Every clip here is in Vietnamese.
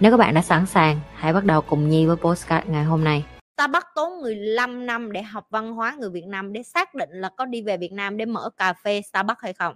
Nếu các bạn đã sẵn sàng, hãy bắt đầu cùng Nhi với postcard ngày hôm nay. ta bắt tốn 15 năm để học văn hóa người Việt Nam để xác định là có đi về Việt Nam để mở cà phê Starbucks hay không.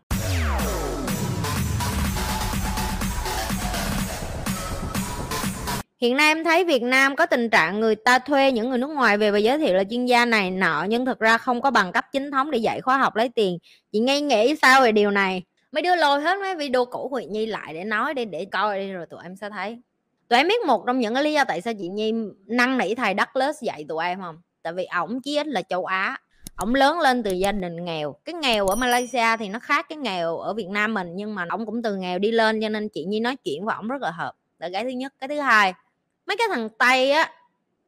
Hiện nay em thấy Việt Nam có tình trạng người ta thuê những người nước ngoài về và giới thiệu là chuyên gia này nọ nhưng thực ra không có bằng cấp chính thống để dạy khóa học lấy tiền. Chị ngay nghĩ sao về điều này? Mấy đứa lôi hết mấy video cũ của Nhi lại để nói đi để coi đi rồi tụi em sẽ thấy tụi em biết một trong những cái lý do tại sao chị nhi năn nỉ thầy Douglas dạy tụi em không? Tại vì ổng chí ít là châu á, ổng lớn lên từ gia đình nghèo. Cái nghèo ở malaysia thì nó khác cái nghèo ở việt nam mình, nhưng mà ổng cũng từ nghèo đi lên, cho nên chị nhi nói chuyện với ổng rất là hợp. Là cái thứ nhất. Cái thứ hai, mấy cái thằng tây á,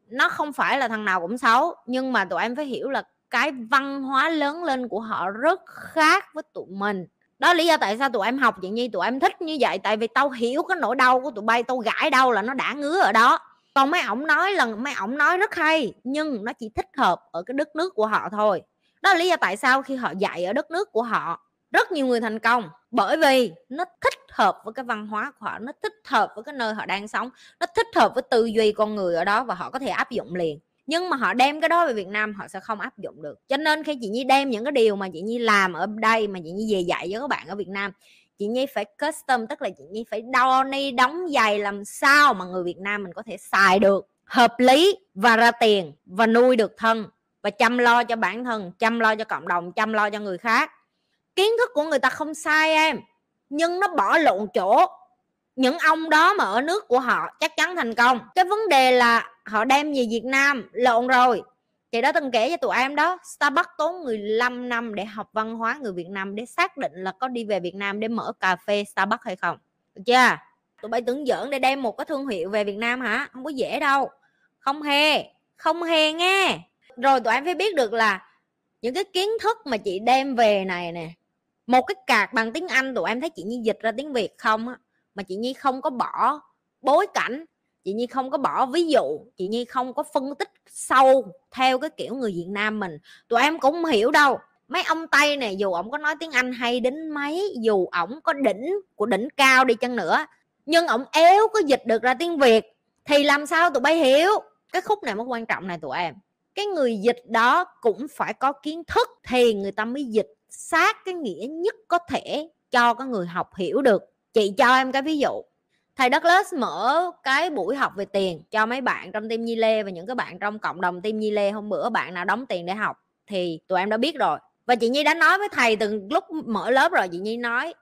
nó không phải là thằng nào cũng xấu, nhưng mà tụi em phải hiểu là cái văn hóa lớn lên của họ rất khác với tụi mình đó lý do tại sao tụi em học vậy nhi? Tụi em thích như vậy, tại vì tao hiểu cái nỗi đau của tụi bay, tao gãi đau là nó đã ngứa ở đó. Còn mấy ổng nói là, mấy ổng nói rất hay, nhưng nó chỉ thích hợp ở cái đất nước của họ thôi. Đó là lý do tại sao khi họ dạy ở đất nước của họ, rất nhiều người thành công. Bởi vì nó thích hợp với cái văn hóa của họ, nó thích hợp với cái nơi họ đang sống, nó thích hợp với tư duy con người ở đó và họ có thể áp dụng liền nhưng mà họ đem cái đó về Việt Nam, họ sẽ không áp dụng được. Cho nên khi chị Nhi đem những cái điều mà chị Nhi làm ở đây, mà chị Nhi về dạy với các bạn ở Việt Nam, chị Nhi phải custom, tức là chị Nhi phải đo ni, đóng giày làm sao mà người Việt Nam mình có thể xài được hợp lý và ra tiền và nuôi được thân và chăm lo cho bản thân, chăm lo cho cộng đồng, chăm lo cho người khác. Kiến thức của người ta không sai em, nhưng nó bỏ lộn chỗ. Những ông đó mà ở nước của họ chắc chắn thành công. Cái vấn đề là họ đem về Việt Nam, lộn rồi. Chị đã từng kể cho tụi em đó, Starbucks tốn 15 năm để học văn hóa người Việt Nam để xác định là có đi về Việt Nam để mở cà phê Starbucks hay không. Được chưa? Tụi bay tưởng giỡn để đem một cái thương hiệu về Việt Nam hả? Không có dễ đâu. Không hề không hề nghe. Rồi tụi em phải biết được là những cái kiến thức mà chị đem về này nè, một cái cạc bằng tiếng Anh tụi em thấy chị nhi dịch ra tiếng Việt không á, mà chị Nhi không có bỏ bối cảnh chị Nhi không có bỏ ví dụ, chị Nhi không có phân tích sâu theo cái kiểu người Việt Nam mình. Tụi em cũng không hiểu đâu. Mấy ông Tây này dù ổng có nói tiếng Anh hay đến mấy, dù ổng có đỉnh của đỉnh cao đi chăng nữa, nhưng ổng éo có dịch được ra tiếng Việt, thì làm sao tụi bay hiểu? Cái khúc này mới quan trọng này tụi em. Cái người dịch đó cũng phải có kiến thức thì người ta mới dịch sát cái nghĩa nhất có thể cho cái người học hiểu được. Chị cho em cái ví dụ thầy Douglas mở cái buổi học về tiền cho mấy bạn trong team Nhi Lê và những cái bạn trong cộng đồng team Nhi Lê hôm bữa bạn nào đóng tiền để học thì tụi em đã biết rồi. Và chị Nhi đã nói với thầy từ lúc mở lớp rồi, chị Nhi nói,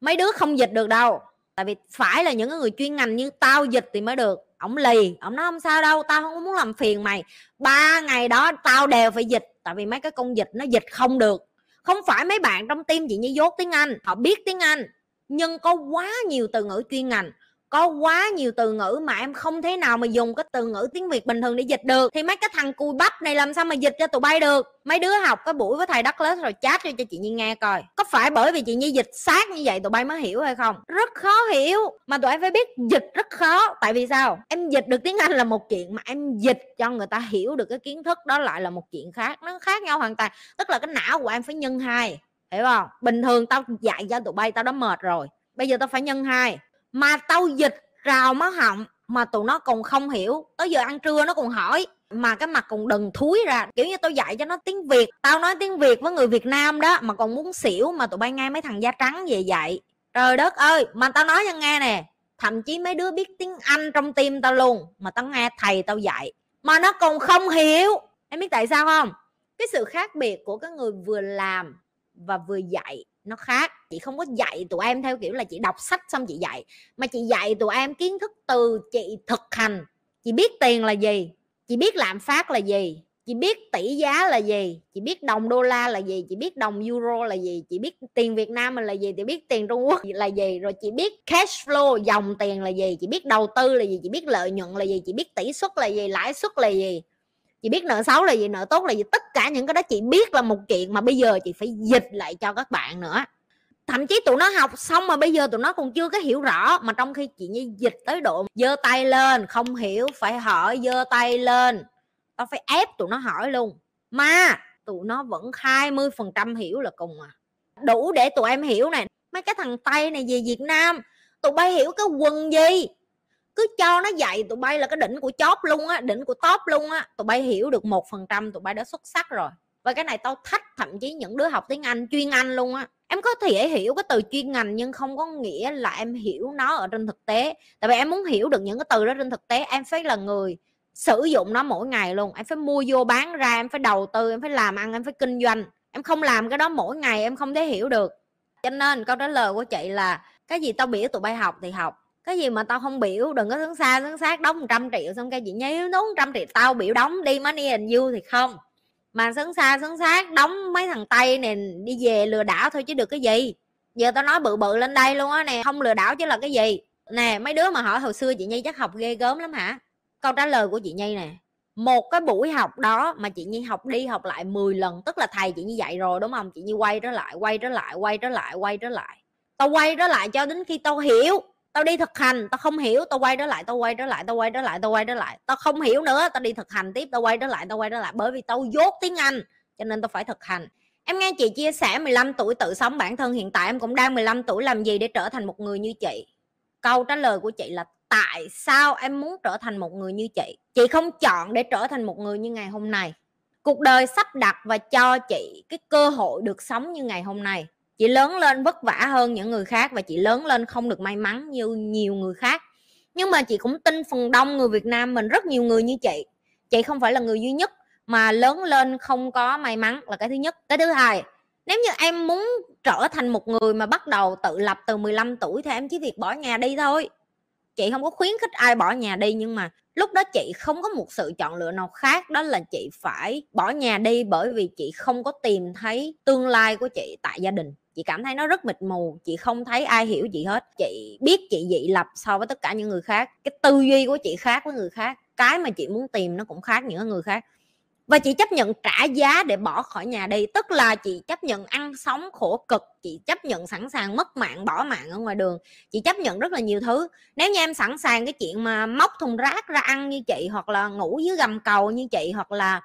mấy đứa không dịch được đâu, tại vì phải là những người chuyên ngành như tao dịch thì mới được. Ổng lì, ổng nói, không sao đâu, tao không muốn làm phiền mày. Ba ngày đó tao đều phải dịch, tại vì mấy cái công dịch nó dịch không được. Không phải mấy bạn trong team chị Nhi dốt tiếng Anh, họ biết tiếng Anh, nhưng có quá nhiều từ ngữ chuyên ngành có quá nhiều từ ngữ mà em không thể nào mà dùng cái từ ngữ tiếng việt bình thường để dịch được. Thì mấy cái thằng cùi bắp này làm sao mà dịch cho tụi bay được? Mấy đứa học cái buổi với thầy Douglas rồi chat cho chị Nhi nghe coi. Có phải bởi vì chị Nhi dịch sát như vậy tụi bay mới hiểu hay không? Rất khó hiểu. Mà tụi em phải biết dịch rất khó. Tại vì sao? Em dịch được tiếng Anh là một chuyện mà em dịch cho người ta hiểu được cái kiến thức đó lại là một chuyện khác. Nó khác nhau hoàn toàn. Tức là cái não của em phải nhân hai. Hiểu không? Bình thường tao dạy cho tụi bay tao đã mệt rồi. Bây giờ tao phải nhân hai mà tao dịch rào máu họng mà tụi nó còn không hiểu. Tới giờ ăn trưa nó còn hỏi. Mà cái mặt còn đần thúi ra. Kiểu như tao dạy cho nó tiếng việt. Tao nói tiếng việt với người việt nam đó. Mà còn muốn xỉu mà tụi bay ngay mấy thằng da trắng về dạy. Trời đất ơi! Mà tao nói cho nghe nè. Thậm chí mấy đứa biết tiếng anh trong tim tao luôn. Mà tao nghe thầy tao dạy. Mà nó còn không hiểu. Em biết tại sao không? Cái sự khác biệt của cái người vừa làm và vừa dạy nó khác chị không có dạy tụi em theo kiểu là chị đọc sách xong chị dạy mà chị dạy tụi em kiến thức từ chị thực hành chị biết tiền là gì chị biết lạm phát là gì chị biết tỷ giá là gì chị biết đồng đô la là gì chị biết đồng euro là gì chị biết tiền việt nam mình là gì chị biết tiền trung quốc là gì rồi chị biết cash flow dòng tiền là gì chị biết đầu tư là gì chị biết lợi nhuận là gì chị biết tỷ suất là gì lãi suất là gì chị biết nợ xấu là gì nợ tốt là gì tất cả những cái đó chị biết là một chuyện mà bây giờ chị phải dịch lại cho các bạn nữa thậm chí tụi nó học xong mà bây giờ tụi nó còn chưa có hiểu rõ, mà trong khi chị như dịch tới độ giơ tay lên, không hiểu phải hỏi giơ tay lên. Tao phải ép tụi nó hỏi luôn. Mà tụi nó vẫn 20 phần trăm hiểu là cùng à. Đủ để tụi em hiểu này. Mấy cái thằng tây này về việt nam, tụi bay hiểu cái quần gì? Cứ cho nó dạy tụi bay là cái đỉnh của chóp luôn á, đỉnh của top luôn á. Tụi bay hiểu được một phần trăm tụi bay đã xuất sắc rồi. Và cái này tao thách thậm chí những đứa học tiếng anh chuyên anh luôn á em có thể hiểu cái từ chuyên ngành nhưng không có nghĩa là em hiểu nó ở trên thực tế. Tại vì em muốn hiểu được những cái từ đó trên thực tế, em phải là người sử dụng nó mỗi ngày luôn. Em phải mua vô bán ra, em phải đầu tư, em phải làm ăn, em phải kinh doanh. Em không làm cái đó mỗi ngày, em không thể hiểu được. Cho nên câu trả lời của chị là, cái gì tao biểu tụi bay học thì học, cái gì mà tao không biểu đừng có sướng xa sướng sát, đóng 100 triệu xong cái chị nhớ đóng trăm triệu, tao biểu đóng đi, money and you thì không mà sướng xa sướng sát, đóng mấy thằng tây này đi về lừa đảo thôi chứ được cái gì. Giờ tao nói bự bự lên đây luôn á nè, không lừa đảo chứ là cái gì. Nè, mấy đứa mà hỏi hồi xưa chị nhi chắc học ghê gớm lắm hả? Câu trả lời của chị nhi nè, một cái buổi học đó mà chị nhi học đi học lại 10 lần, tức là thầy chị Nhi dạy rồi, đúng không? Chị nhi quay trở lại, quay trở lại, quay trở lại, quay trở lại. Tao quay trở lại cho đến khi tao hiểu tao đi thực hành, tao không hiểu, tao quay trở lại, tao quay trở lại, tao quay trở lại, tao quay trở lại. Tao không hiểu nữa, tao đi thực hành tiếp, tao quay trở lại, tao quay trở lại bởi vì tao dốt tiếng anh, cho nên tao phải thực hành. Em nghe chị chia sẻ 15 tuổi tự sống bản thân, hiện tại em cũng đang 15 tuổi, làm gì để trở thành một người như chị? Câu trả lời của chị là, tại sao em muốn trở thành một người như chị? Chị không chọn để trở thành một người như ngày hôm nay. Cuộc đời sắp đặt và cho chị cái cơ hội được sống như ngày hôm nay chị lớn lên vất vả hơn những người khác và chị lớn lên không được may mắn như nhiều người khác. Nhưng mà chị cũng tin phần đông người Việt Nam mình, rất nhiều người như chị. Chị không phải là người duy nhất mà lớn lên không có may mắn là cái thứ nhất. Cái thứ hai, nếu như em muốn trở thành một người mà bắt đầu tự lập từ 15 tuổi thì em chỉ việc bỏ nhà đi thôi chị không có khuyến khích ai bỏ nhà đi, nhưng mà lúc đó chị không có một sự chọn lựa nào khác, đó là chị phải bỏ nhà đi bởi vì chị không có tìm thấy tương lai của chị tại gia đình. Chị cảm thấy nó rất mịt mù, chị không thấy ai hiểu chị hết. Chị biết chị dị lập so với tất cả những người khác, cái tư duy của chị khác với người khác, cái mà chị muốn tìm nó cũng khác những người khác và chị chấp nhận trả giá để bỏ khỏi nhà đi tức là chị chấp nhận ăn sống khổ cực chị chấp nhận sẵn sàng mất mạng bỏ mạng ở ngoài đường. Chị chấp nhận rất là nhiều thứ. Nếu như em sẵn sàng cái chuyện mà móc thùng rác ra ăn như chị hoặc là ngủ dưới gầm cầu như chị hoặc là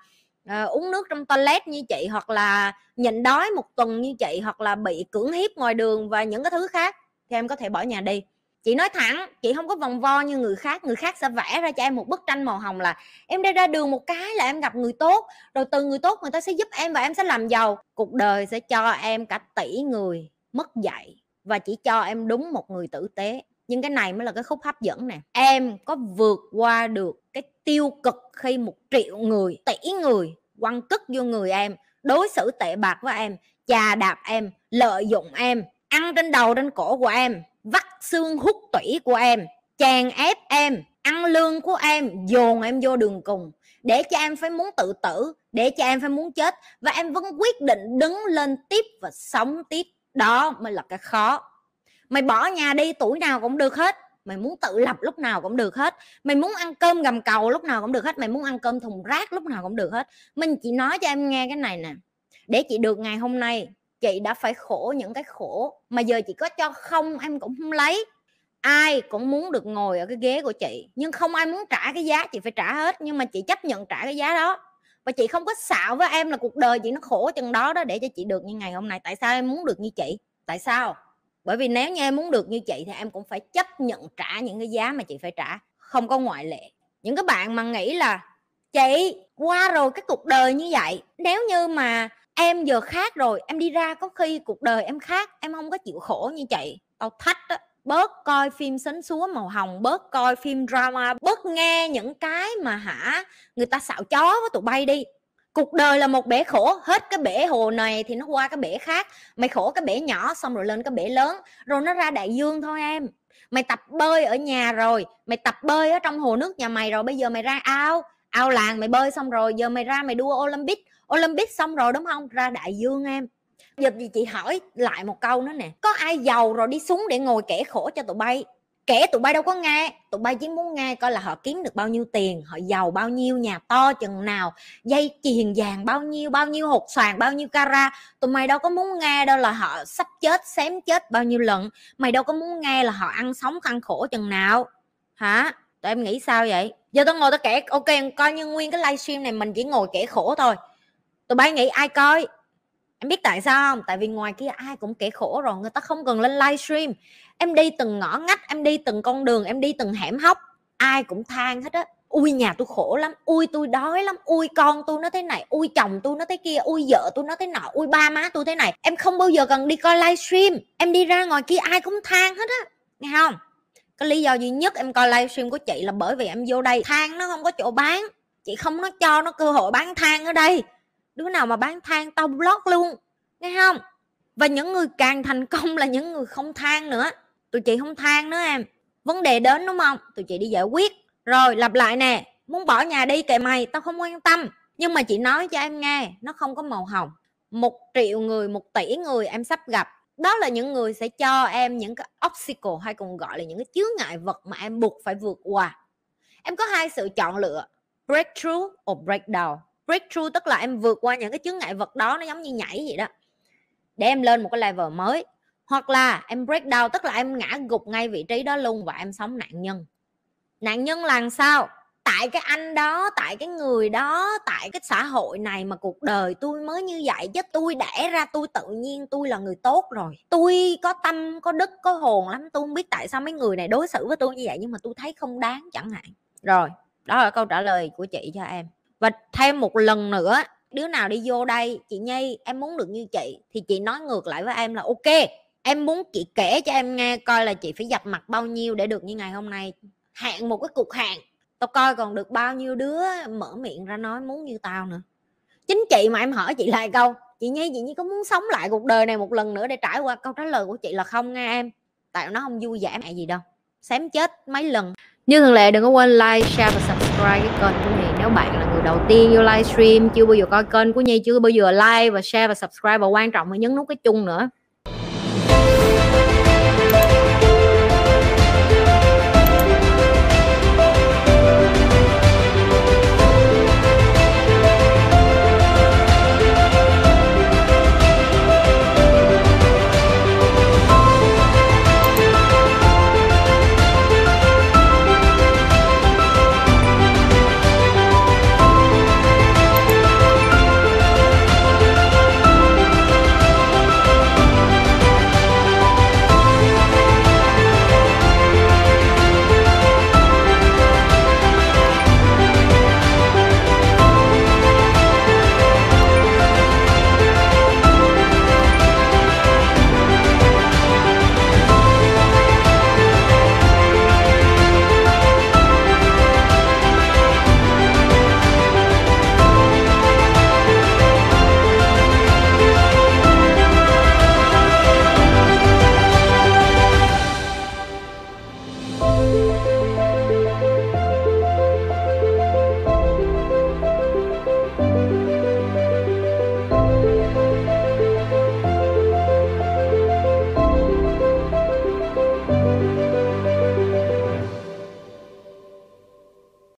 uh, uống nước trong toilet như chị hoặc là nhịn đói một tuần như chị hoặc là bị cưỡng hiếp ngoài đường và những cái thứ khác thì em có thể bỏ nhà đi chị nói thẳng, chị không có vòng vo như người khác. Người khác sẽ vẽ ra cho em một bức tranh màu hồng là em đi ra đường một cái là em gặp người tốt. Rồi từ người tốt, người ta sẽ giúp em và em sẽ làm giàu. Cuộc đời sẽ cho em cả tỷ người mất dạy và chỉ cho em đúng một người tử tế. Nhưng cái này mới là cái khúc hấp dẫn nè. Em có vượt qua được cái tiêu cực khi một triệu người, tỷ người quăng cất vô người em, đối xử tệ bạc với em, chà đạp em, lợi dụng em, ăn trên đầu trên cổ của em vắt xương hút tủy của em, chèn ép em, ăn lương của em, dồn em vô đường cùng. Để cho em phải muốn tự tử, để cho em phải muốn chết, và em vẫn quyết định đứng lên tiếp và sống tiếp. Đó mới là cái khó. Mày bỏ nhà đi, tuổi nào cũng được hết. Mày muốn tự lập lúc nào cũng được hết. Mày muốn ăn cơm gầm cầu lúc nào cũng được hết. Mày muốn ăn cơm thùng rác lúc nào cũng được hết. Mình chỉ nói cho em nghe cái này nè. Để chị được ngày hôm nay chị đã phải khổ những cái khổ mà giờ chị có cho không, em cũng không lấy. Ai cũng muốn được ngồi ở cái ghế của chị, nhưng không ai muốn trả cái giá, chị phải trả hết, nhưng mà chị chấp nhận trả cái giá đó. Và chị không có xạo với em là cuộc đời chị nó khổ chừng đó đó để cho chị được như ngày hôm nay. Tại sao em muốn được như chị? Tại sao? Bởi vì nếu như em muốn được như chị thì em cũng phải chấp nhận trả những cái giá mà chị phải trả, không có ngoại lệ. Những cái bạn mà nghĩ là, chị, qua rồi cái cuộc đời như vậy, nếu như mà em giờ khác rồi, em đi ra có khi cuộc đời em khác, em không có chịu khổ như vậy tao thách đó bớt coi phim sến súa màu hồng, bớt coi phim drama, bớt nghe những cái mà hả, người ta xạo chó với tụi bay đi. Cuộc đời là một bể khổ, hết cái bể hồ này thì nó qua cái bể khác. Mày khổ cái bể nhỏ, xong rồi lên cái bể lớn, rồi nó ra đại dương thôi em. Mày tập bơi ở nhà rồi, mày tập bơi ở trong hồ nước nhà mày rồi, bây giờ mày ra ao. Ao làng mày bơi xong rồi, giờ mày ra mày đua olympic olympic xong rồi, đúng không? Ra đại dương em. Giờ thì chị hỏi lại một câu nữa nè. Có ai giàu rồi đi xuống để ngồi kẻ khổ cho tụi bay? Kẻ tụi bay đâu có nghe. Tụi bay chỉ muốn nghe coi là họ kiếm được bao nhiêu tiền, họ giàu bao nhiêu, nhà to chừng nào, dây chuyền vàng bao nhiêu bao nhiêu hột xoàn, bao nhiêu cara tụi mày đâu có muốn nghe đâu là họ sắp chết, xém chết bao nhiêu lần mày đâu có muốn nghe là họ ăn sống khăn khổ chừng nào. Hả? Tụi em nghĩ sao vậy? Giờ tao ngồi tao kể, ok, coi như nguyên cái livestream này mình chỉ ngồi kể khổ thôi tụi bay nghĩ ai coi? Em biết tại sao không? Tại vì ngoài kia ai cũng kẻ khổ rồi, người ta không cần lên livestream. Em đi từng ngõ ngách, em đi từng con đường, em đi từng hẻm hóc, ai cũng than hết á. Ui, nhà tôi khổ lắm, ui, tôi đói lắm, ui, con tôi nó thế này, ui, chồng tôi nó thế kia, ui, vợ tôi nó thế nọ, ui, ba má tôi thế này. Em không bao giờ cần đi coi livestream. Em đi ra ngoài kia ai cũng than hết á, nghe không? Cái lý do duy nhất em coi livestream của chị là bởi vì em vô đây than nó không có chỗ bán. Chị không nó cho nó cơ hội bán than ở đây đứa nào mà bán than tao block luôn, nghe không? Và những người càng thành công là những người không than nữa. Tụi chị không than nữa em. Vấn đề đến đúng không? Tụi chị đi giải quyết. Rồi, lặp lại nè. Muốn bỏ nhà đi kệ mày, tao không quan tâm. Nhưng mà chị nói cho em nghe, nó không có màu hồng. Một triệu người, một tỷ người em sắp gặp. Đó là những người sẽ cho em những cái obstacle hay còn gọi là những cái chướng ngại vật mà em buộc phải vượt qua. Em có hai sự chọn lựa, breakthrough or breakdown breakthrough, tức là em vượt qua những cái chướng ngại vật đó, nó giống như nhảy vậy đó, để em lên một cái level mới. Hoặc là em break down, tức là em ngã gục ngay vị trí đó luôn và em sống nạn nhân. Nạn nhân là sao? Tại cái anh đó, tại cái người đó, tại cái xã hội này mà cuộc đời tôi mới như vậy chứ tôi đẻ ra, tôi tự nhiên tôi là người tốt rồi. Tôi có tâm, có đức, có hồn lắm, tôi không biết tại sao mấy người này đối xử với tôi như vậy nhưng mà tôi thấy không đáng chẳng hạn. Rồi, đó là câu trả lời của chị cho em và thêm một lần nữa, đứa nào đi vô đây, chị nhi, em muốn được như chị, thì chị nói ngược lại với em là ok, em muốn chị kể cho em nghe coi là chị phải dập mặt bao nhiêu để được như ngày hôm nay. Hạn một cái cục hạn, tao coi còn được bao nhiêu đứa mở miệng ra nói muốn như tao nữa. Chính chị mà em hỏi chị lại câu, chị nhi chị nhi có muốn sống lại cuộc đời này một lần nữa để trải qua? Câu trả lời của chị là không nghe em, tại nó không vui vẻ mẹ gì đâu, xém chết mấy lần. Như thường lệ đừng có quên like, share và subscribe cái kênh của mình nếu bạn là người đầu tiên vô livestream, chưa bao giờ coi kênh của Nhi, chưa bao giờ like và share và subscribe, và quan trọng là nhấn nút cái chung nữa.